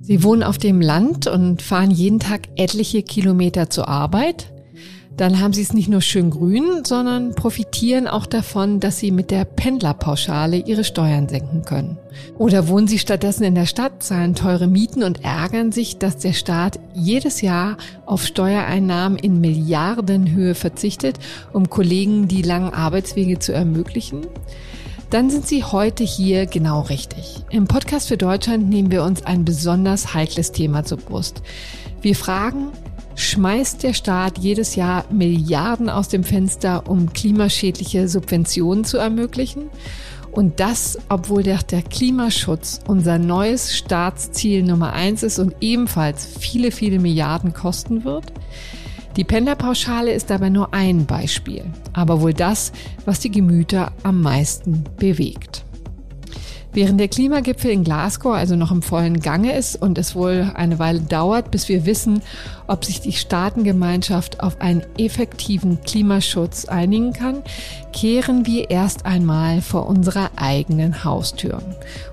Sie wohnen auf dem Land und fahren jeden Tag etliche Kilometer zur Arbeit. Dann haben Sie es nicht nur schön grün, sondern profitieren auch davon, dass Sie mit der Pendlerpauschale Ihre Steuern senken können. Oder wohnen Sie stattdessen in der Stadt, zahlen teure Mieten und ärgern sich, dass der Staat jedes Jahr auf Steuereinnahmen in Milliardenhöhe verzichtet, um Kollegen die langen Arbeitswege zu ermöglichen? dann sind Sie heute hier genau richtig. Im Podcast für Deutschland nehmen wir uns ein besonders heikles Thema zur Brust. Wir fragen, schmeißt der Staat jedes Jahr Milliarden aus dem Fenster, um klimaschädliche Subventionen zu ermöglichen? Und das, obwohl der, der Klimaschutz unser neues Staatsziel Nummer eins ist und ebenfalls viele, viele Milliarden kosten wird? Die Pendlerpauschale ist dabei nur ein Beispiel, aber wohl das, was die Gemüter am meisten bewegt. Während der Klimagipfel in Glasgow also noch im vollen Gange ist und es wohl eine Weile dauert, bis wir wissen, ob sich die Staatengemeinschaft auf einen effektiven Klimaschutz einigen kann, kehren wir erst einmal vor unserer eigenen Haustür.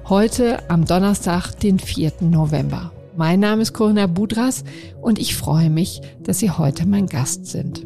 Heute am Donnerstag, den 4. November. Mein Name ist Corinna Budras und ich freue mich, dass Sie heute mein Gast sind.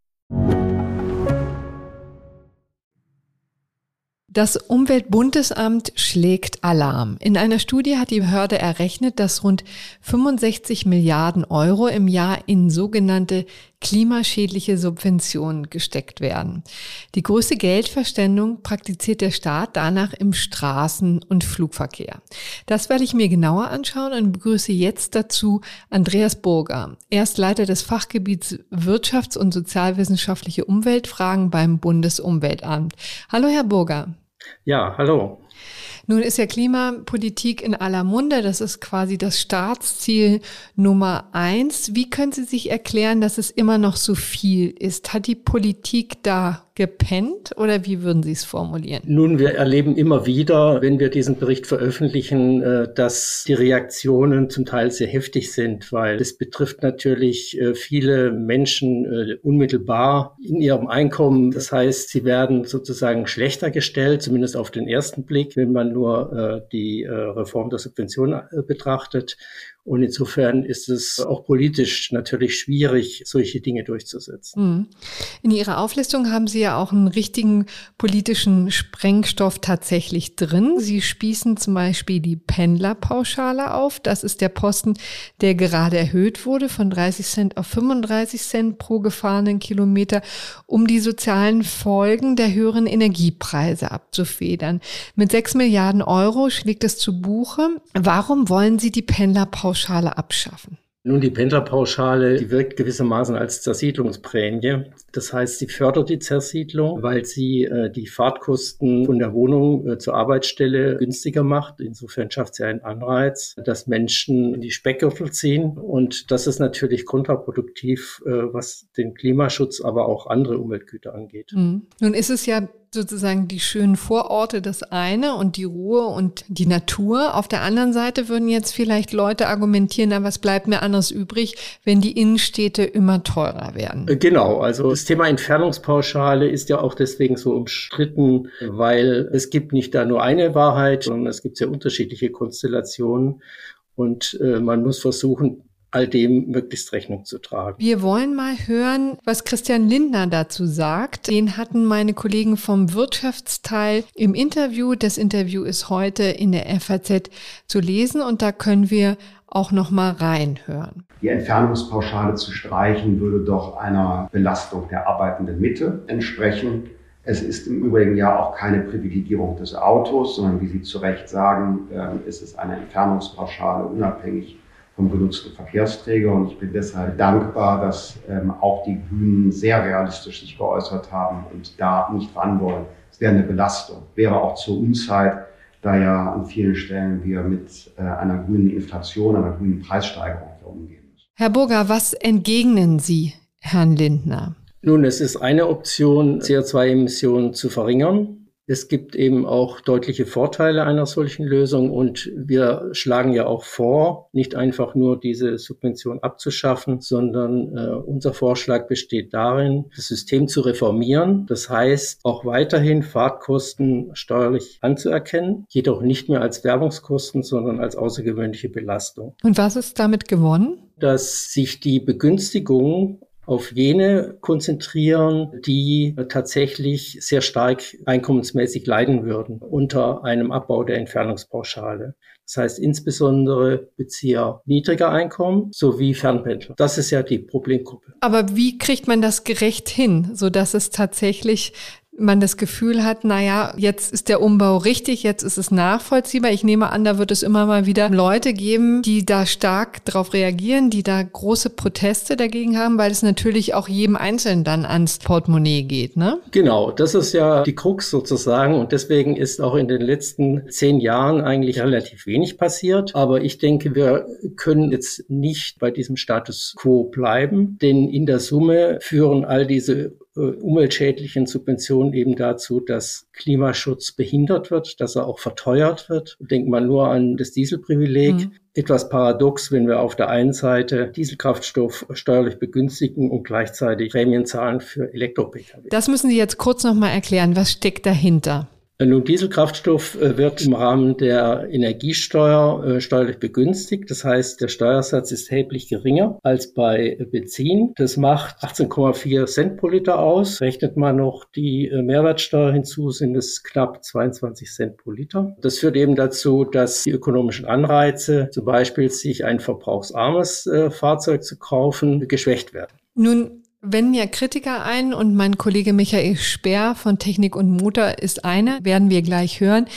Das Umweltbundesamt schlägt Alarm. In einer Studie hat die Behörde errechnet, dass rund 65 Milliarden Euro im Jahr in sogenannte klimaschädliche Subventionen gesteckt werden. Die größte Geldverständung praktiziert der Staat danach im Straßen- und Flugverkehr. Das werde ich mir genauer anschauen und begrüße jetzt dazu Andreas Burger. Er ist Leiter des Fachgebiets Wirtschafts- und sozialwissenschaftliche Umweltfragen beim Bundesumweltamt. Hallo, Herr Burger. Ja, hallo. Nun ist ja Klimapolitik in aller Munde. Das ist quasi das Staatsziel Nummer eins. Wie können Sie sich erklären, dass es immer noch so viel ist? Hat die Politik da gepennt oder wie würden Sie es formulieren? Nun, wir erleben immer wieder, wenn wir diesen Bericht veröffentlichen, äh, dass die Reaktionen zum Teil sehr heftig sind, weil es betrifft natürlich äh, viele Menschen äh, unmittelbar in ihrem Einkommen. Das heißt, sie werden sozusagen schlechter gestellt, zumindest auf den ersten Blick, wenn man nur die Reform der Subvention betrachtet. Und insofern ist es auch politisch natürlich schwierig, solche Dinge durchzusetzen. Mhm. In Ihrer Auflistung haben Sie ja auch einen richtigen politischen Sprengstoff tatsächlich drin. Sie spießen zum Beispiel die Pendlerpauschale auf. Das ist der Posten, der gerade erhöht wurde von 30 Cent auf 35 Cent pro gefahrenen Kilometer, um die sozialen Folgen der höheren Energiepreise abzufedern. Mit 6 Milliarden Euro schlägt es zu Buche. Warum wollen Sie die Pendlerpauschale Pendlerpauschale abschaffen? Nun, die Pendlerpauschale, die wirkt gewissermaßen als Zersiedlungsprämie. Das heißt, sie fördert die Zersiedlung, weil sie äh, die Fahrtkosten von der Wohnung äh, zur Arbeitsstelle günstiger macht. Insofern schafft sie einen Anreiz, dass Menschen in die Speckgürtel ziehen. Und das ist natürlich kontraproduktiv, äh, was den Klimaschutz, aber auch andere Umweltgüter angeht. Mhm. Nun ist es ja sozusagen die schönen Vororte das eine und die Ruhe und die Natur. Auf der anderen Seite würden jetzt vielleicht Leute argumentieren, na, was bleibt mir anderes übrig, wenn die Innenstädte immer teurer werden? Genau, also das Thema Entfernungspauschale ist ja auch deswegen so umstritten, weil es gibt nicht da nur eine Wahrheit, sondern es gibt sehr unterschiedliche Konstellationen und äh, man muss versuchen, all dem möglichst Rechnung zu tragen. Wir wollen mal hören, was Christian Lindner dazu sagt. Den hatten meine Kollegen vom Wirtschaftsteil im Interview. Das Interview ist heute in der FAZ zu lesen und da können wir auch noch mal reinhören. Die Entfernungspauschale zu streichen würde doch einer Belastung der arbeitenden Mitte entsprechen. Es ist im Übrigen ja auch keine Privilegierung des Autos, sondern wie Sie zu Recht sagen, ähm, ist es eine Entfernungspauschale unabhängig vom genutzten Verkehrsträger. Und ich bin deshalb dankbar, dass ähm, auch die Grünen sehr realistisch sich geäußert haben und da nicht ran wollen. Es wäre eine Belastung, wäre auch zur Unzeit, da ja an vielen Stellen wir mit äh, einer grünen Inflation, einer grünen Preissteigerung umgehen müssen. Herr Burger, was entgegnen Sie Herrn Lindner? Nun, es ist eine Option, CO2-Emissionen zu verringern. Es gibt eben auch deutliche Vorteile einer solchen Lösung und wir schlagen ja auch vor, nicht einfach nur diese Subvention abzuschaffen, sondern äh, unser Vorschlag besteht darin, das System zu reformieren. Das heißt, auch weiterhin Fahrtkosten steuerlich anzuerkennen, jedoch nicht mehr als Werbungskosten, sondern als außergewöhnliche Belastung. Und was ist damit gewonnen? Dass sich die Begünstigung auf jene konzentrieren, die tatsächlich sehr stark einkommensmäßig leiden würden unter einem Abbau der Entfernungspauschale. Das heißt insbesondere Bezieher niedriger Einkommen sowie Fernpendler. Das ist ja die Problemgruppe. Aber wie kriegt man das gerecht hin, so dass es tatsächlich man das Gefühl hat, naja, jetzt ist der Umbau richtig, jetzt ist es nachvollziehbar. Ich nehme an, da wird es immer mal wieder Leute geben, die da stark darauf reagieren, die da große Proteste dagegen haben, weil es natürlich auch jedem Einzelnen dann ans Portemonnaie geht, ne? Genau, das ist ja die Krux sozusagen und deswegen ist auch in den letzten zehn Jahren eigentlich relativ wenig passiert. Aber ich denke, wir können jetzt nicht bei diesem Status quo bleiben, denn in der Summe führen all diese umweltschädlichen Subventionen eben dazu, dass Klimaschutz behindert wird, dass er auch verteuert wird. Denkt man nur an das Dieselprivileg. Mhm. Etwas paradox, wenn wir auf der einen Seite Dieselkraftstoff steuerlich begünstigen und gleichzeitig Prämien zahlen für Elektro-Pkw. Das müssen Sie jetzt kurz nochmal erklären. Was steckt dahinter? Nun, Dieselkraftstoff äh, wird im Rahmen der Energiesteuer äh, steuerlich begünstigt. Das heißt, der Steuersatz ist erheblich geringer als bei Benzin. Das macht 18,4 Cent pro Liter aus. Rechnet man noch die äh, Mehrwertsteuer hinzu, sind es knapp 22 Cent pro Liter. Das führt eben dazu, dass die ökonomischen Anreize, zum Beispiel sich ein verbrauchsarmes Fahrzeug zu kaufen, geschwächt werden. Nun wenn mir Kritiker ein und mein Kollege Michael Speer von Technik und Motor ist einer, werden wir gleich hören,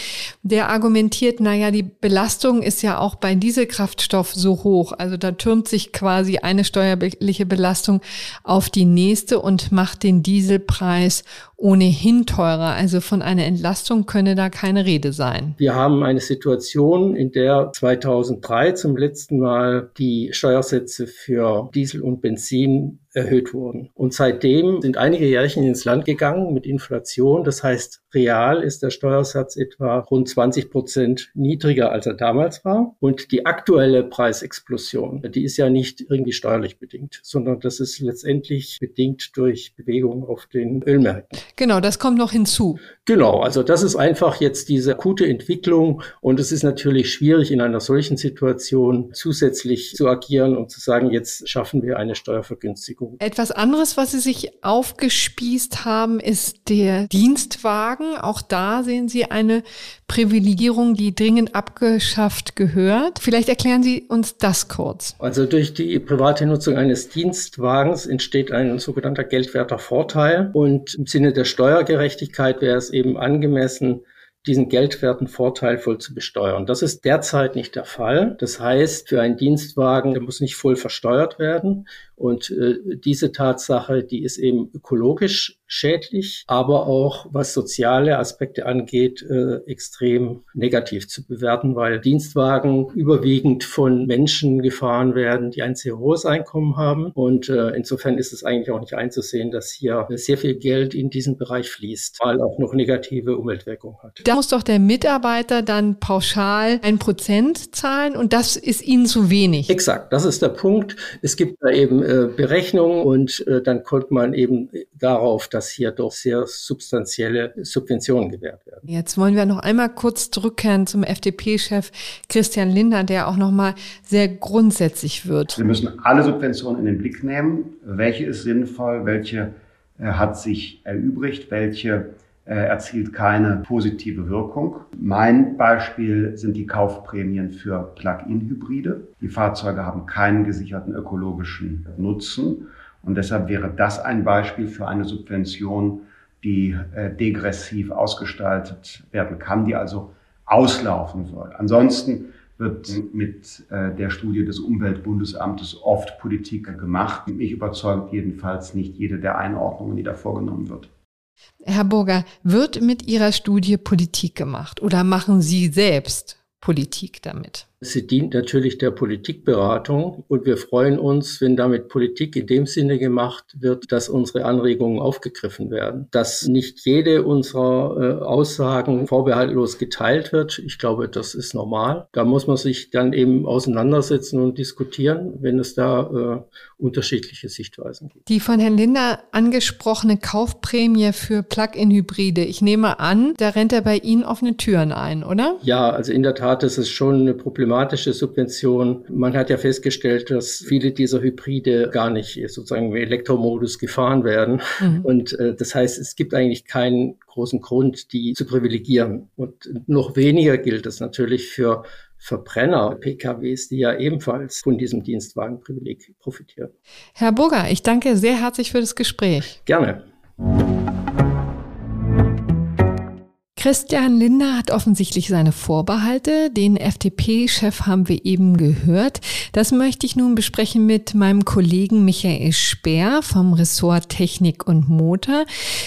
der argumentiert, naja, die Belastung ist ja auch bei Dieselkraftstoff so hoch. Also da türmt sich quasi eine steuerliche Belastung auf die nächste und macht den Dieselpreis ohnehin teurer. Also von einer Entlastung könne da keine Rede sein. Wir haben eine Situation, in der 2003 zum letzten Mal die Steuersätze für Diesel und Benzin erhöht wurden. Und seitdem sind einige Jährchen ins Land gegangen mit Inflation. Das heißt, real ist der Steuersatz etwa rund 20 Prozent niedriger, als er damals war. Und die aktuelle Preisexplosion, die ist ja nicht irgendwie steuerlich bedingt, sondern das ist letztendlich bedingt durch Bewegungen auf den Ölmärkten. Genau, das kommt noch hinzu. Genau, also das ist einfach jetzt diese akute Entwicklung und es ist natürlich schwierig in einer solchen Situation zusätzlich zu agieren und zu sagen, jetzt schaffen wir eine Steuervergünstigung. Etwas anderes, was Sie sich aufgespießt haben, ist der Dienstwagen. Auch da sehen Sie eine Privilegierung, die dringend abgeschafft gehört. Vielleicht erklären Sie uns das kurz. Also durch die private Nutzung eines Dienstwagens entsteht ein sogenannter geldwerter Vorteil und im Sinne der Steuergerechtigkeit wäre es eben angemessen, diesen geldwerten Vorteil voll zu besteuern. Das ist derzeit nicht der Fall. Das heißt, für einen Dienstwagen, der muss nicht voll versteuert werden. Und äh, diese Tatsache, die ist eben ökologisch schädlich, aber auch was soziale Aspekte angeht, äh, extrem negativ zu bewerten, weil Dienstwagen überwiegend von Menschen gefahren werden, die ein sehr hohes Einkommen haben. Und äh, insofern ist es eigentlich auch nicht einzusehen, dass hier sehr viel Geld in diesen Bereich fließt, weil auch noch negative Umweltwirkung hat. Da muss doch der Mitarbeiter dann pauschal ein Prozent zahlen und das ist ihnen zu wenig. Exakt, das ist der Punkt. Es gibt da eben äh, Berechnungen und äh, dann kommt man eben darauf, dass hier doch sehr substanzielle Subventionen gewährt werden. Jetzt wollen wir noch einmal kurz zurückkehren zum FDP-Chef Christian Lindner, der auch noch mal sehr grundsätzlich wird. Wir müssen alle Subventionen in den Blick nehmen. Welche ist sinnvoll? Welche äh, hat sich erübrigt? Welche äh, erzielt keine positive Wirkung. Mein Beispiel sind die Kaufprämien für Plug-in-Hybride. Die Fahrzeuge haben keinen gesicherten ökologischen Nutzen und deshalb wäre das ein Beispiel für eine Subvention, die äh, degressiv ausgestaltet werden kann, die also auslaufen soll. Ansonsten wird mit äh, der Studie des Umweltbundesamtes oft Politik gemacht. Mich überzeugt jedenfalls nicht jede der Einordnungen, die da vorgenommen wird. Herr Burger, wird mit Ihrer Studie Politik gemacht oder machen Sie selbst Politik damit? Sie dient natürlich der Politikberatung und wir freuen uns, wenn damit Politik in dem Sinne gemacht wird, dass unsere Anregungen aufgegriffen werden. Dass nicht jede unserer äh, Aussagen vorbehaltlos geteilt wird, ich glaube, das ist normal. Da muss man sich dann eben auseinandersetzen und diskutieren, wenn es da äh, unterschiedliche Sichtweisen gibt. Die von Herrn Linder angesprochene Kaufprämie für Plug-in-Hybride, ich nehme an, da rennt er bei Ihnen offene Türen ein, oder? Ja, also in der Tat ist es schon eine Problematik systematische Subvention. Man hat ja festgestellt, dass viele dieser Hybride gar nicht sozusagen im Elektromodus gefahren werden. Mhm. Und äh, das heißt, es gibt eigentlich keinen großen Grund, die zu privilegieren. Und noch weniger gilt das natürlich für Verbrenner, PKWs, die ja ebenfalls von diesem Dienstwagenprivileg profitieren. Herr Burger, ich danke sehr herzlich für das Gespräch. Gerne. Christian Lindner hat offensichtlich seine Vorbehalte. Den FDP-Chef haben wir eben gehört. Das möchte ich nun besprechen mit meinem Kollegen Michael Speer vom Ressort Technik und Motor.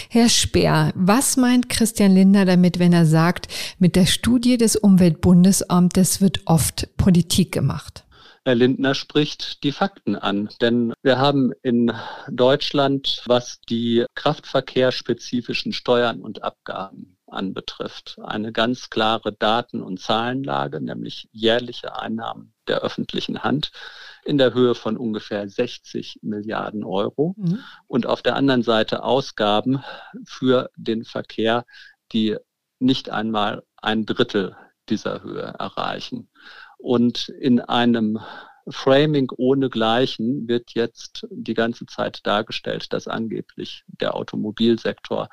Herr Speer, was meint Christian Lindner damit, wenn er sagt, mit der Studie des Umweltbundesamtes wird oft Politik gemacht? Herr Lindner spricht die Fakten an. Denn wir haben in Deutschland, was die kraftverkehrsspezifischen Steuern und Abgaben anbetrifft. Eine ganz klare Daten- und Zahlenlage, nämlich jährliche Einnahmen der öffentlichen Hand in der Höhe von ungefähr 60 Milliarden Euro mhm. und auf der anderen Seite Ausgaben für den Verkehr, die nicht einmal ein Drittel dieser Höhe erreichen. Und in einem Framing ohne Gleichen wird jetzt die ganze Zeit dargestellt, dass angeblich der Automobilsektor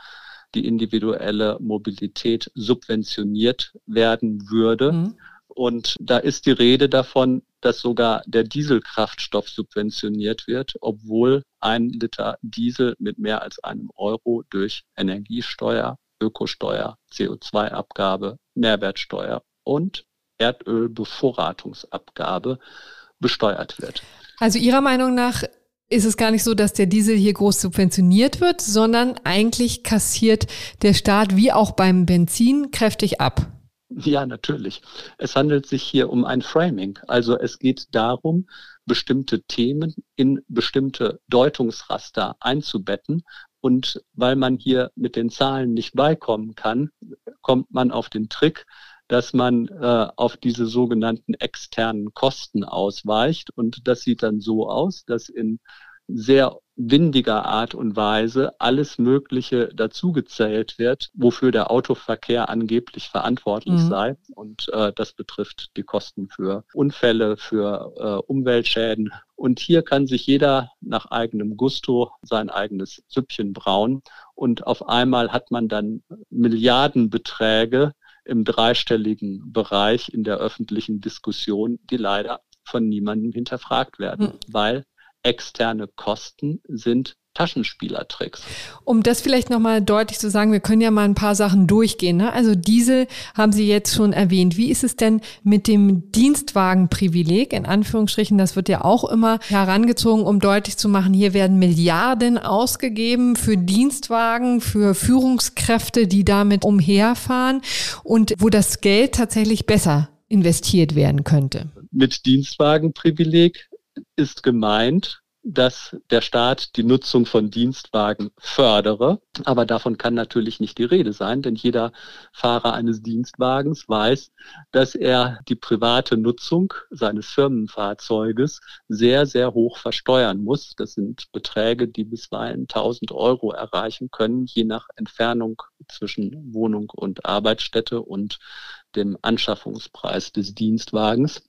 die individuelle Mobilität subventioniert werden würde. Mhm. Und da ist die Rede davon, dass sogar der Dieselkraftstoff subventioniert wird, obwohl ein Liter Diesel mit mehr als einem Euro durch Energiesteuer, Ökosteuer, CO2-Abgabe, Mehrwertsteuer und Erdölbevorratungsabgabe besteuert wird. Also Ihrer Meinung nach ist es gar nicht so, dass der Diesel hier groß subventioniert wird, sondern eigentlich kassiert der Staat wie auch beim Benzin kräftig ab. Ja, natürlich. Es handelt sich hier um ein Framing. Also es geht darum, bestimmte Themen in bestimmte Deutungsraster einzubetten. Und weil man hier mit den Zahlen nicht beikommen kann, kommt man auf den Trick, dass man äh, auf diese sogenannten externen Kosten ausweicht. Und das sieht dann so aus, dass in sehr windiger Art und Weise alles Mögliche dazugezählt wird, wofür der Autoverkehr angeblich verantwortlich mhm. sei. Und äh, das betrifft die Kosten für Unfälle, für äh, Umweltschäden. Und hier kann sich jeder nach eigenem Gusto sein eigenes Süppchen brauen. Und auf einmal hat man dann Milliardenbeträge, im dreistelligen Bereich in der öffentlichen Diskussion, die leider von niemandem hinterfragt werden, mhm. weil externe Kosten sind Taschenspielertricks. Um das vielleicht nochmal deutlich zu sagen, wir können ja mal ein paar Sachen durchgehen. Ne? Also Diesel haben Sie jetzt schon erwähnt. Wie ist es denn mit dem Dienstwagenprivileg? In Anführungsstrichen, das wird ja auch immer herangezogen, um deutlich zu machen, hier werden Milliarden ausgegeben für Dienstwagen, für Führungskräfte, die damit umherfahren und wo das Geld tatsächlich besser investiert werden könnte. Mit Dienstwagenprivileg ist gemeint, dass der Staat die Nutzung von Dienstwagen fördere. Aber davon kann natürlich nicht die Rede sein, denn jeder Fahrer eines Dienstwagens weiß, dass er die private Nutzung seines Firmenfahrzeuges sehr, sehr hoch versteuern muss. Das sind Beträge, die bisweilen 1000 Euro erreichen können, je nach Entfernung zwischen Wohnung und Arbeitsstätte und dem Anschaffungspreis des Dienstwagens.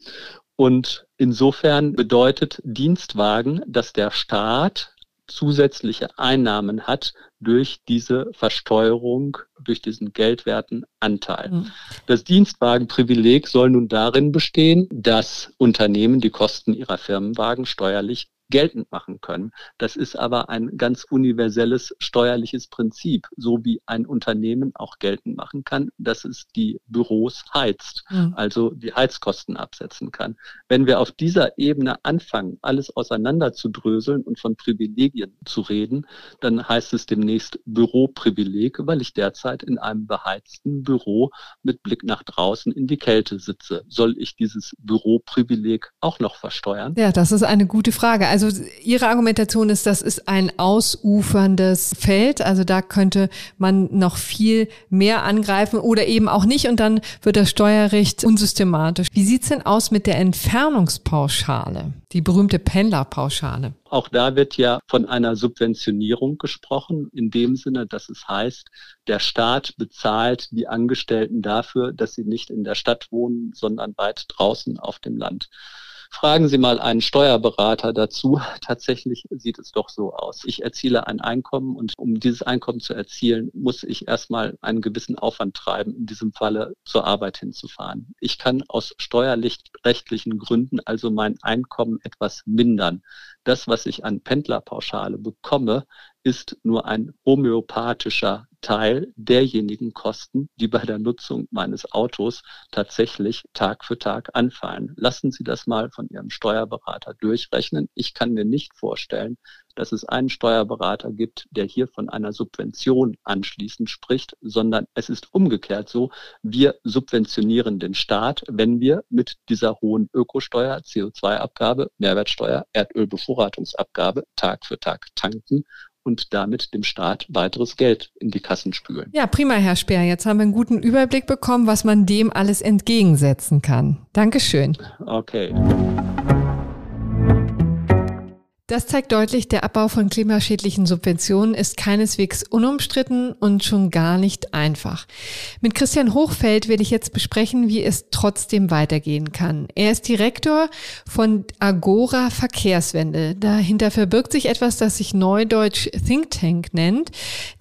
Und insofern bedeutet Dienstwagen, dass der Staat zusätzliche Einnahmen hat durch diese Versteuerung, durch diesen geldwerten Anteil. Mhm. Das Dienstwagenprivileg soll nun darin bestehen, dass Unternehmen die Kosten ihrer Firmenwagen steuerlich geltend machen können. Das ist aber ein ganz universelles steuerliches Prinzip, so wie ein Unternehmen auch geltend machen kann, dass es die Büros heizt, mhm. also die Heizkosten absetzen kann. Wenn wir auf dieser Ebene anfangen, alles auseinander zu dröseln und von Privilegien zu reden, dann heißt es demnächst Büroprivileg, weil ich derzeit in einem beheizten Büro mit Blick nach draußen in die Kälte sitze. Soll ich dieses Büroprivileg auch noch versteuern? Ja, das ist eine gute Frage. Also Ihre Argumentation ist, das ist ein ausuferndes Feld. Also da könnte man noch viel mehr angreifen oder eben auch nicht und dann wird das Steuerrecht unsystematisch. Wie sieht's denn aus mit der Entfernungspauschale, die berühmte Pendlerpauschale? Auch da wird ja von einer Subventionierung gesprochen, in dem Sinne, dass es heißt, der Staat bezahlt die Angestellten dafür, dass sie nicht in der Stadt wohnen, sondern weit draußen auf dem Land. Fragen Sie mal einen Steuerberater dazu. Tatsächlich sieht es doch so aus. Ich erziele ein Einkommen und um dieses Einkommen zu erzielen, muss ich erstmal einen gewissen Aufwand treiben, in diesem Falle zur Arbeit hinzufahren. Ich kann aus steuerrechtlichen Gründen also mein Einkommen etwas mindern. Das, was ich an Pendlerpauschale bekomme, ist nur ein homöopathischer Teil derjenigen Kosten, die bei der Nutzung meines Autos tatsächlich Tag für Tag anfallen. Lassen Sie das mal von Ihrem Steuerberater durchrechnen. Ich kann mir nicht vorstellen, dass es einen Steuerberater gibt, der hier von einer Subvention anschließend spricht, sondern es ist umgekehrt so, wir subventionieren den Staat, wenn wir mit dieser hohen Ökosteuer, CO2-Abgabe, Mehrwertsteuer, Erdölbevorratungsabgabe Tag für Tag tanken und damit dem Staat weiteres Geld in die Kassen spülen. Ja, prima, Herr Speer. Jetzt haben wir einen guten Überblick bekommen, was man dem alles entgegensetzen kann. Dankeschön. Okay. Das zeigt deutlich, der Abbau von klimaschädlichen Subventionen ist keineswegs unumstritten und schon gar nicht einfach. Mit Christian Hochfeld werde ich jetzt besprechen, wie es trotzdem weitergehen kann. Er ist Direktor von Agora Verkehrswende. Dahinter verbirgt sich etwas, das sich neudeutsch Think Tank nennt.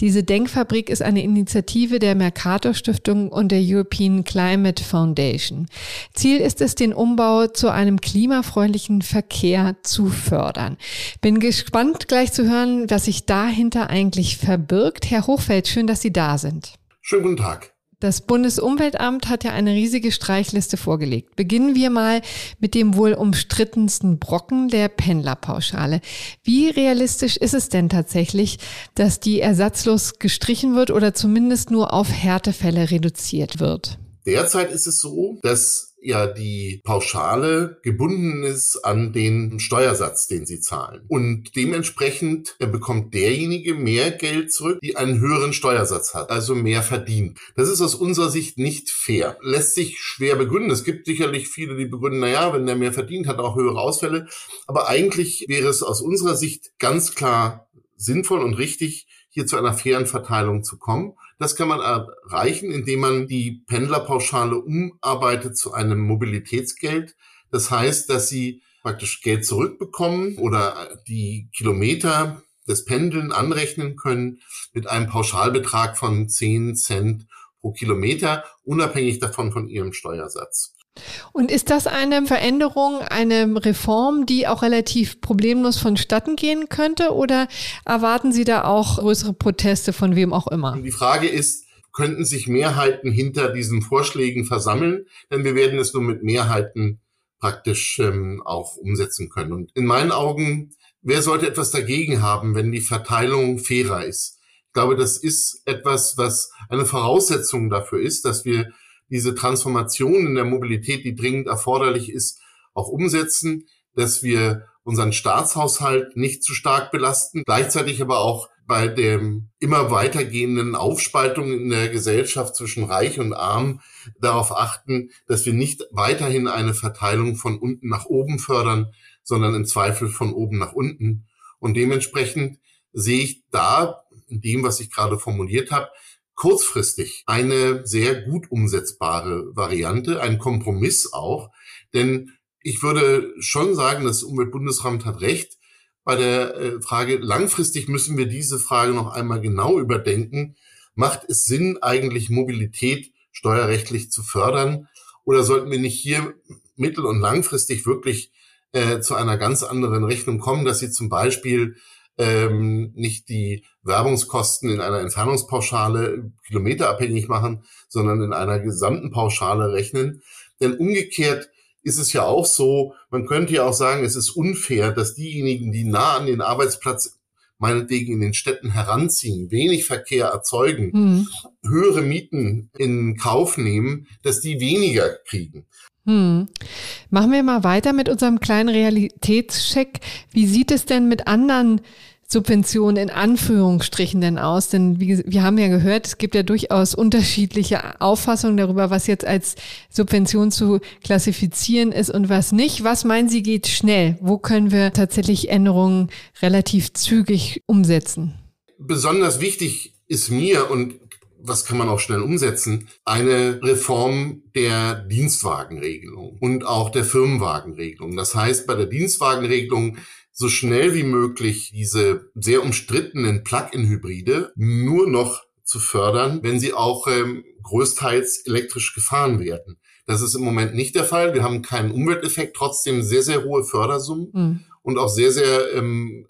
Diese Denkfabrik ist eine Initiative der Mercator Stiftung und der European Climate Foundation. Ziel ist es, den Umbau zu einem klimafreundlichen Verkehr zu fördern. Bin gespannt gleich zu hören, was sich dahinter eigentlich verbirgt. Herr Hochfeld, schön, dass Sie da sind. Schönen guten Tag. Das Bundesumweltamt hat ja eine riesige Streichliste vorgelegt. Beginnen wir mal mit dem wohl umstrittensten Brocken der Pendlerpauschale. Wie realistisch ist es denn tatsächlich, dass die ersatzlos gestrichen wird oder zumindest nur auf Härtefälle reduziert wird? Derzeit ist es so, dass ja die Pauschale gebunden ist an den Steuersatz, den sie zahlen. Und dementsprechend bekommt derjenige mehr Geld zurück, die einen höheren Steuersatz hat, also mehr verdient. Das ist aus unserer Sicht nicht fair. Lässt sich schwer begründen. Es gibt sicherlich viele, die begründen, naja, wenn der mehr verdient, hat auch höhere Ausfälle. Aber eigentlich wäre es aus unserer Sicht ganz klar sinnvoll und richtig, hier zu einer fairen Verteilung zu kommen. Das kann man erreichen, indem man die Pendlerpauschale umarbeitet zu einem Mobilitätsgeld. Das heißt, dass sie praktisch Geld zurückbekommen oder die Kilometer des Pendeln anrechnen können mit einem Pauschalbetrag von 10 Cent pro Kilometer, unabhängig davon von ihrem Steuersatz. Und ist das eine Veränderung, eine Reform, die auch relativ problemlos vonstatten gehen könnte? Oder erwarten Sie da auch größere Proteste von wem auch immer? Die Frage ist, könnten sich Mehrheiten hinter diesen Vorschlägen versammeln? Denn wir werden es nur mit Mehrheiten praktisch ähm, auch umsetzen können. Und in meinen Augen, wer sollte etwas dagegen haben, wenn die Verteilung fairer ist? Ich glaube, das ist etwas, was eine Voraussetzung dafür ist, dass wir diese Transformation in der Mobilität, die dringend erforderlich ist, auch umsetzen, dass wir unseren Staatshaushalt nicht zu stark belasten, gleichzeitig aber auch bei dem immer weitergehenden Aufspaltung in der Gesellschaft zwischen Reich und Arm darauf achten, dass wir nicht weiterhin eine Verteilung von unten nach oben fördern, sondern im Zweifel von oben nach unten. Und dementsprechend sehe ich da, in dem, was ich gerade formuliert habe, kurzfristig eine sehr gut umsetzbare Variante, ein Kompromiss auch. Denn ich würde schon sagen, das Umweltbundesramt hat recht. Bei der äh, Frage, langfristig müssen wir diese Frage noch einmal genau überdenken. Macht es Sinn, eigentlich Mobilität steuerrechtlich zu fördern? Oder sollten wir nicht hier mittel- und langfristig wirklich äh, zu einer ganz anderen Rechnung kommen, dass sie zum Beispiel ähm, nicht die Werbungskosten in einer Entfernungspauschale kilometerabhängig machen, sondern in einer gesamten Pauschale rechnen. Denn umgekehrt ist es ja auch so, man könnte ja auch sagen, es ist unfair, dass diejenigen, die nah an den Arbeitsplatz meinetwegen in den Städten heranziehen, wenig Verkehr erzeugen, hm. höhere Mieten in Kauf nehmen, dass die weniger kriegen. Hm. Machen wir mal weiter mit unserem kleinen Realitätscheck. Wie sieht es denn mit anderen Subventionen in Anführungsstrichen denn aus? Denn wie, wir haben ja gehört, es gibt ja durchaus unterschiedliche Auffassungen darüber, was jetzt als Subvention zu klassifizieren ist und was nicht. Was meinen Sie geht schnell? Wo können wir tatsächlich Änderungen relativ zügig umsetzen? Besonders wichtig ist mir und was kann man auch schnell umsetzen? Eine Reform der Dienstwagenregelung und auch der Firmenwagenregelung. Das heißt, bei der Dienstwagenregelung so schnell wie möglich diese sehr umstrittenen Plug-in-Hybride nur noch zu fördern, wenn sie auch ähm, größtenteils elektrisch gefahren werden. Das ist im Moment nicht der Fall. Wir haben keinen Umwelteffekt, trotzdem sehr, sehr hohe Fördersummen mhm. und auch sehr, sehr ähm,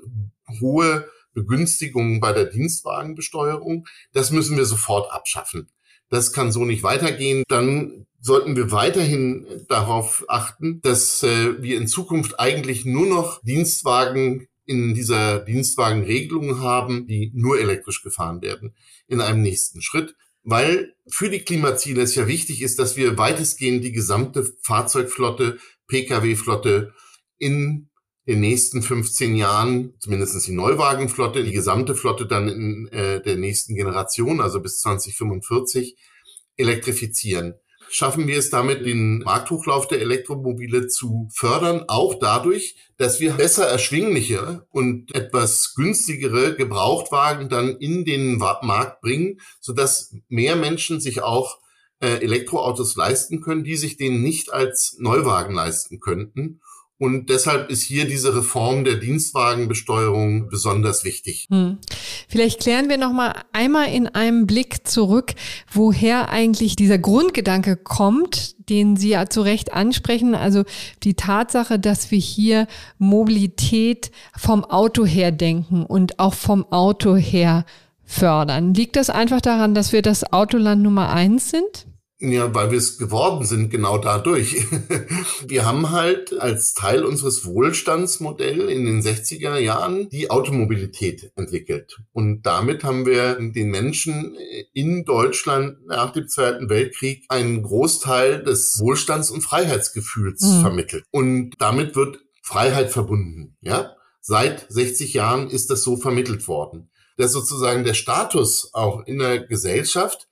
hohe Begünstigungen bei der Dienstwagenbesteuerung. Das müssen wir sofort abschaffen. Das kann so nicht weitergehen. Dann sollten wir weiterhin darauf achten, dass äh, wir in Zukunft eigentlich nur noch Dienstwagen in dieser Dienstwagenregelung haben, die nur elektrisch gefahren werden in einem nächsten Schritt. Weil für die Klimaziele es ja wichtig ist, dass wir weitestgehend die gesamte Fahrzeugflotte, Pkw-Flotte in den nächsten 15 Jahren, zumindest die Neuwagenflotte, die gesamte Flotte dann in äh, der nächsten Generation, also bis 2045, elektrifizieren. Schaffen wir es damit, den Markthochlauf der Elektromobile zu fördern, auch dadurch, dass wir besser erschwingliche und etwas günstigere Gebrauchtwagen dann in den Markt bringen, sodass mehr Menschen sich auch äh, Elektroautos leisten können, die sich den nicht als Neuwagen leisten könnten. Und deshalb ist hier diese Reform der Dienstwagenbesteuerung besonders wichtig. Hm. Vielleicht klären wir noch mal einmal in einem Blick zurück, woher eigentlich dieser Grundgedanke kommt, den Sie ja zu Recht ansprechen. Also die Tatsache, dass wir hier Mobilität vom Auto her denken und auch vom Auto her fördern. Liegt das einfach daran, dass wir das Autoland Nummer eins sind? Ja, weil wir es geworden sind, genau dadurch. Wir haben halt als Teil unseres Wohlstandsmodells in den 60er Jahren die Automobilität entwickelt. Und damit haben wir den Menschen in Deutschland nach dem Zweiten Weltkrieg einen Großteil des Wohlstands- und Freiheitsgefühls mhm. vermittelt. Und damit wird Freiheit verbunden, ja? Seit 60 Jahren ist das so vermittelt worden. Dass sozusagen der Status auch in der Gesellschaft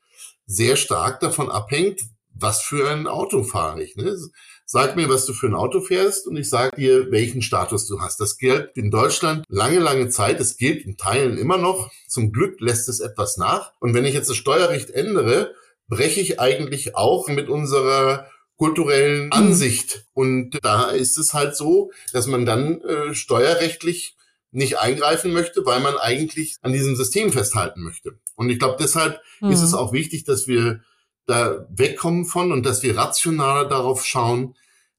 sehr stark davon abhängt, was für ein Auto fahre ich. Ne? Sag mir, was du für ein Auto fährst und ich sage dir, welchen Status du hast. Das gilt in Deutschland lange, lange Zeit. Es gilt in Teilen immer noch. Zum Glück lässt es etwas nach. Und wenn ich jetzt das Steuerrecht ändere, breche ich eigentlich auch mit unserer kulturellen mhm. Ansicht. Und da ist es halt so, dass man dann äh, steuerrechtlich nicht eingreifen möchte, weil man eigentlich an diesem System festhalten möchte. Und ich glaube, deshalb mhm. ist es auch wichtig, dass wir da wegkommen von und dass wir rationaler darauf schauen,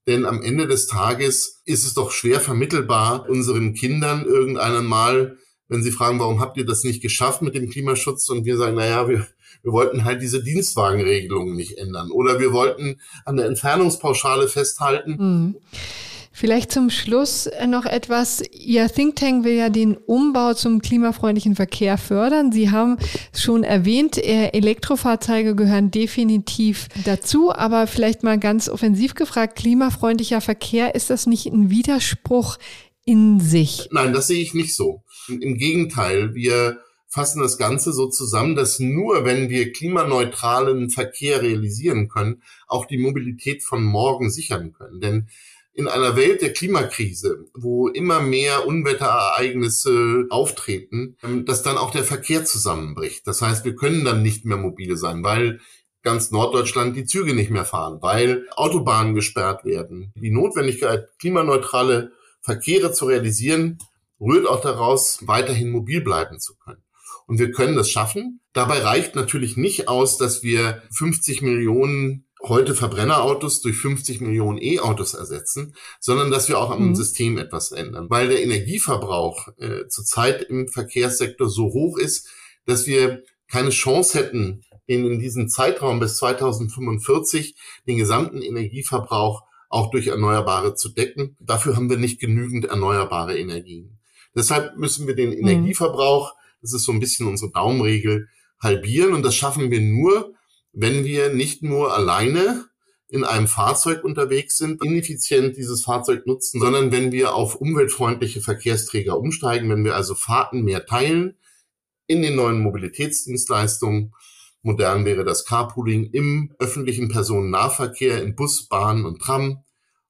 denn am Ende des Tages ist es doch schwer vermittelbar unseren Kindern irgendeinen Mal, wenn sie fragen, warum habt ihr das nicht geschafft mit dem Klimaschutz? Und wir sagen, naja, wir, wir wollten halt diese Dienstwagenregelungen nicht ändern. Oder wir wollten an der Entfernungspauschale festhalten. Mhm. Vielleicht zum Schluss noch etwas. Ihr Think Tank will ja den Umbau zum klimafreundlichen Verkehr fördern. Sie haben schon erwähnt, Elektrofahrzeuge gehören definitiv dazu, aber vielleicht mal ganz offensiv gefragt, klimafreundlicher Verkehr, ist das nicht ein Widerspruch in sich? Nein, das sehe ich nicht so. Im Gegenteil, wir fassen das Ganze so zusammen, dass nur wenn wir klimaneutralen Verkehr realisieren können, auch die Mobilität von morgen sichern können. Denn in einer Welt der Klimakrise, wo immer mehr Unwetterereignisse auftreten, ähm, dass dann auch der Verkehr zusammenbricht. Das heißt, wir können dann nicht mehr mobile sein, weil ganz Norddeutschland die Züge nicht mehr fahren, weil Autobahnen gesperrt werden. Die Notwendigkeit, klimaneutrale Verkehre zu realisieren, rührt auch daraus, weiterhin mobil bleiben zu können. Und wir können das schaffen. Dabei reicht natürlich nicht aus, dass wir 50 Millionen heute Verbrennerautos durch 50 Millionen E-Autos ersetzen, sondern dass wir auch am mhm. System etwas ändern. Weil der Energieverbrauch äh, zurzeit im Verkehrssektor so hoch ist, dass wir keine Chance hätten, in, in diesem Zeitraum bis 2045 den gesamten Energieverbrauch auch durch Erneuerbare zu decken. Dafür haben wir nicht genügend erneuerbare Energien. Deshalb müssen wir den mhm. Energieverbrauch, das ist so ein bisschen unsere Daumenregel, halbieren. Und das schaffen wir nur, wenn wir nicht nur alleine in einem Fahrzeug unterwegs sind, ineffizient dieses Fahrzeug nutzen, sondern wenn wir auf umweltfreundliche Verkehrsträger umsteigen, wenn wir also Fahrten mehr teilen in den neuen Mobilitätsdienstleistungen. Modern wäre das Carpooling im öffentlichen Personennahverkehr, in Bus, Bahn und Tram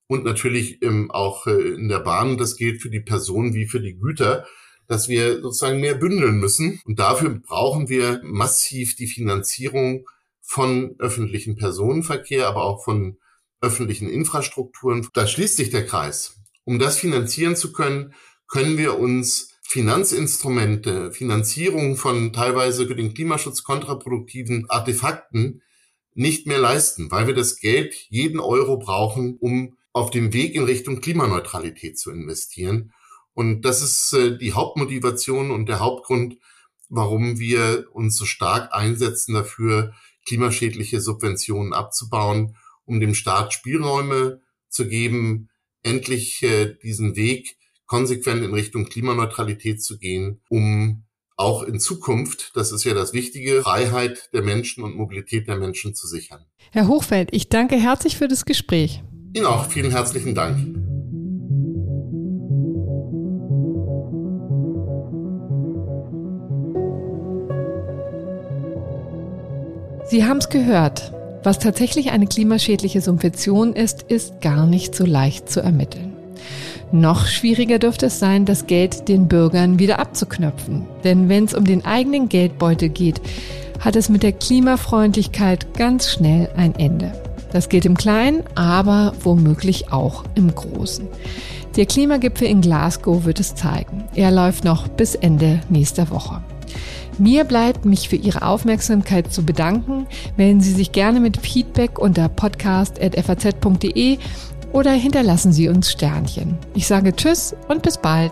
und natürlich ähm, auch äh, in der Bahn. Das gilt für die Personen wie für die Güter dass wir sozusagen mehr bündeln müssen. Und dafür brauchen wir massiv die Finanzierung von öffentlichen Personenverkehr, aber auch von öffentlichen Infrastrukturen. Da schließt sich der Kreis. Um das finanzieren zu können, können wir uns Finanzinstrumente, Finanzierung von teilweise für den Klimaschutz kontraproduktiven Artefakten nicht mehr leisten, weil wir das Geld, jeden Euro brauchen, um auf dem Weg in Richtung Klimaneutralität zu investieren. Und das ist äh, die Hauptmotivation und der Hauptgrund, warum wir uns so stark einsetzen dafür, klimaschädliche Subventionen abzubauen, um dem Staat Spielräume zu geben, endlich äh, diesen Weg konsequent in Richtung Klimaneutralität zu gehen, um auch in Zukunft, das ist ja das Wichtige, Freiheit der Menschen und Mobilität der Menschen zu sichern. Herr Hochfeld, ich danke herzlich für das Gespräch. Ihnen auch vielen herzlichen Dank. Sie haben es gehört. Was tatsächlich eine klimaschädliche Subvention ist, ist gar nicht so leicht zu ermitteln. Noch schwieriger dürfte es sein, das Geld den Bürgern wieder abzuknöpfen. Denn wenn es um den eigenen Geldbeutel geht, hat es mit der Klimafreundlichkeit ganz schnell ein Ende. Das gilt im Kleinen, aber womöglich auch im Großen. Der Klimagipfel in Glasgow wird es zeigen. Er läuft noch bis Ende nächster Woche. Mir bleibt, mich für Ihre Aufmerksamkeit zu bedanken. Melden Sie sich gerne mit Feedback unter podcast.faz.de oder hinterlassen Sie uns Sternchen. Ich sage Tschüss und bis bald.